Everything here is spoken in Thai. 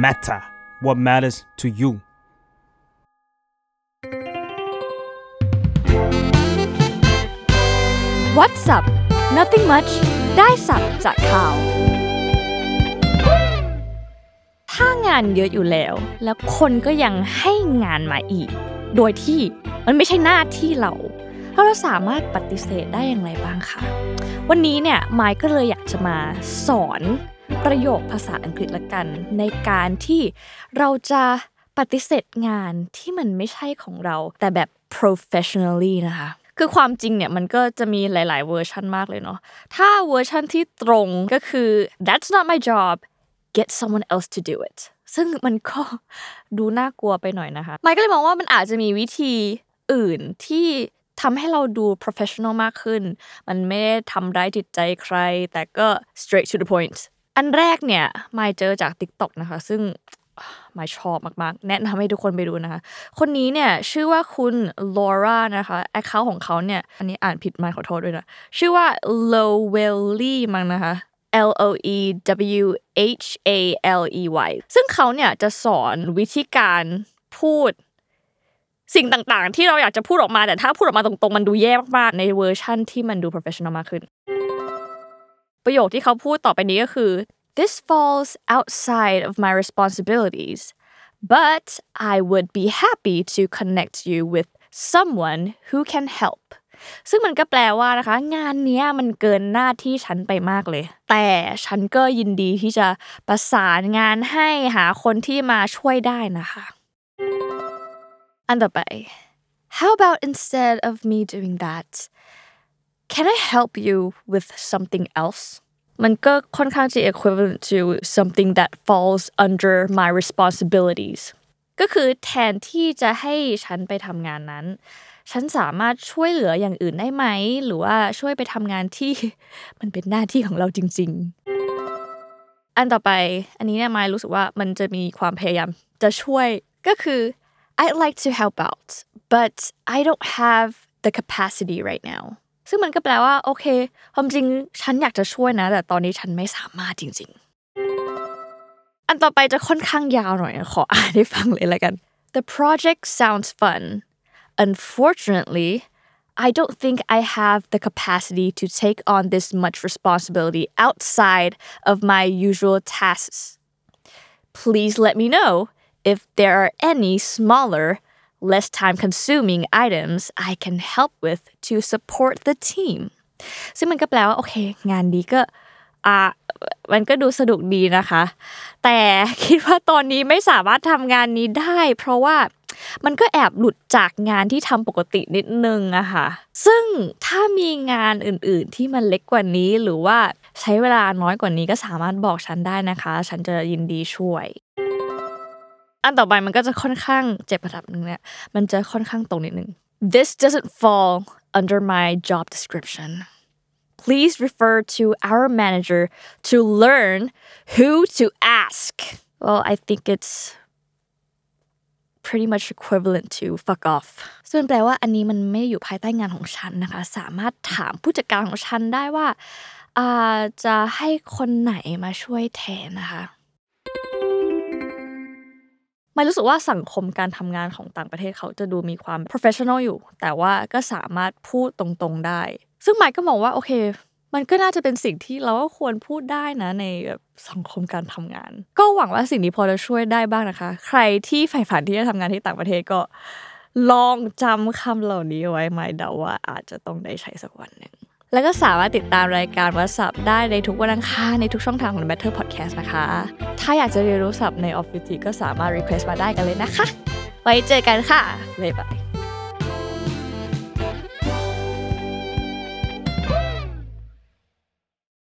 matter what matters to you What's up Nothing much ได้สับจากข่าว ถ้างานเยอะอยู่แล้ว แล้วคนก็ยังให้งานมาอีก โดยที่มันไม่ใช่หน้าที่เราแล้วเราสามารถปฏิเสธได้อย่างไรบ้างคะ วันนี้เนี่ยไมค์ก็เลยอยากจะมาสอน ประโยคภาษาอังกฤษละกัน ในการที่เราจะปฏิเสธงานที่มันไม่ใช่ของเรา แต่แบบ professionally นะคะคือความจริงเนี่ยมันก็จะมีหลาย ๆ เวอร์ชันมากเลยเนาะถ้าเวอร์ชันที่ตรงก็คือ that's not my job get someone else to do it ซึ่งมันก็ดูน่ากลัวไปหน่อยนะคะไมค์ก็เลยมองว่ามันอาจจะมีวิธีอื่นที่ทำให้เราดู professional มากขึ้น มันไม่ได้ทำร้ายจิตใจใคร แต่ก็ straight to the point อันแรกเนี่ยไมค์เจอจาก TikTok นะคะ ซึ่งมค์ชอบมากๆ แนะนำให้ทุกคนไปดูนะคะ คนนี้เนี่ยชื่อว่าคุณลอร่านะคะแอคเคาท์ของเขาเนี่ยอันนี้อ่านผิดมค์ขอโทษด้วยนะ ชื่อว่า Lowelly มั้งนะคะ L O E W H A L E Y ซึ่งเขาเนี่ยจะสอนวิธีการพูดสิ่งต่างๆ ที่เราอยากจะพูดออกมาแต่ถ้าพูดออกมาตรงๆ มันดูแย่มากๆ ในเวอร์ชั่นที่มันดู professional มากขึ้น ประโยคที่เขาพูดต่อไปนี้ก็คือ this falls outside of my responsibilities but I would be happy to connect you with someone who can help ซึ่งมันก็แปลว่านะคะ งานนี้มันเกินหน้าที่ฉันไปมากเลย แต่ฉันก็ยินดีที่จะประสานงานให้หาคนที่มาช่วยได้นะคะ อันต่อไป how about instead of me doing that can I help you with something else มันก็ค่อนข้างจะ equivalent to something that falls under my responsibilities ก็คือแทนที่จะให้ฉันไปทำงานนั้น ฉันสามารถช่วยเหลืออย่างอื่นได้ไหม หรือว่าช่วยไปทำงานที่มันเป็นหน้าที่ของเราจริง ๆ อันต่อไปอันนี้เนี่ยมายรู้สึกว่ามันจะมีความพยายามจะช่วยก็คือ I'd like to help out but I don't have the capacity right now ซึ่งมันก็แปลว่าโอเคความจริงฉันอยากจะช่วยนะ แต่ตอนนี้ฉันไม่สามารถจริง ๆ อันต่อไปจะค่อนข้างยาวหน่อย ขออ่านให้ฟังเลยละกัน The project sounds fun unfortunately I don't think I have the capacity to take on this much responsibility outside of my usual tasks please let me know if there are any smaller less time consuming items I can help with to support the team ซึ่งมันก็แปลว่าโอเค งานดีก็อ่ามันก็ดูสนุกดีนะคะ แต่คิดว่าตอนนี้ไม่สามารถทำงานนี้ได้ เพราะว่ามันก็แอบหลุดจากงานที่ทำปกตินิดนึงอะค่ะ ซึ่งถ้ามีงานอื่นๆที่มันเล็กกว่านี้หรือว่าใช้เวลาน้อยกว่านี้ก็สามารถบอกฉันได้นะคะ ฉันจะยินดีช่วย อันต่อไปมันก็จะค่อนข้างเจ็บระดับหนึ่งเนี่ยมันจะค่อนข้างตรงนิดนึง This doesn't fall under my job description please refer to our manager to learn who to ask well I think it's pretty much equivalent to fuck off ซึ่งแปลว่าอันนี้มันไม่อยู่ภายใต้งานของฉันนะคะ สามารถถามผู้จัดการของฉันได้ว่าจะให้คนไหนมาช่วยแทนนะคะ ไม่รู้สึกว่าสังคมการทำงานของต่างประเทศเขาจะดูมีความ professional อยู่ แต่ว่าก็สามารถพูดตรงๆได้ ซึ่งไมค์ก็มองว่าโอเค มันก็น่าจะเป็นสิ่งที่เราก็ควรพูดได้นะในแบบสังคมการทำงาน ก็หวังว่าสิ่งนี้พอจะช่วยได้บ้างนะคะ ใครที่ใฝ่ฝันที่จะทำงานที่ต่างประเทศก็ลองจำคำเหล่านี้ไว้ไมเดาว่าอาจจะต้องได้ใช้สักวันหนึ่ง แล้วก็สามารถติดตามรายการวัสับได้ในทุกวันอังคารในทุกช่องทางของ Matter Podcast นะคะ ถ้าอยากจะเรียนรู้ศัพท์ในออฟฟิศก็สามารถ request มาได้กันเลยนะคะ ไว้เจอกันค่ะบ๊ายบาย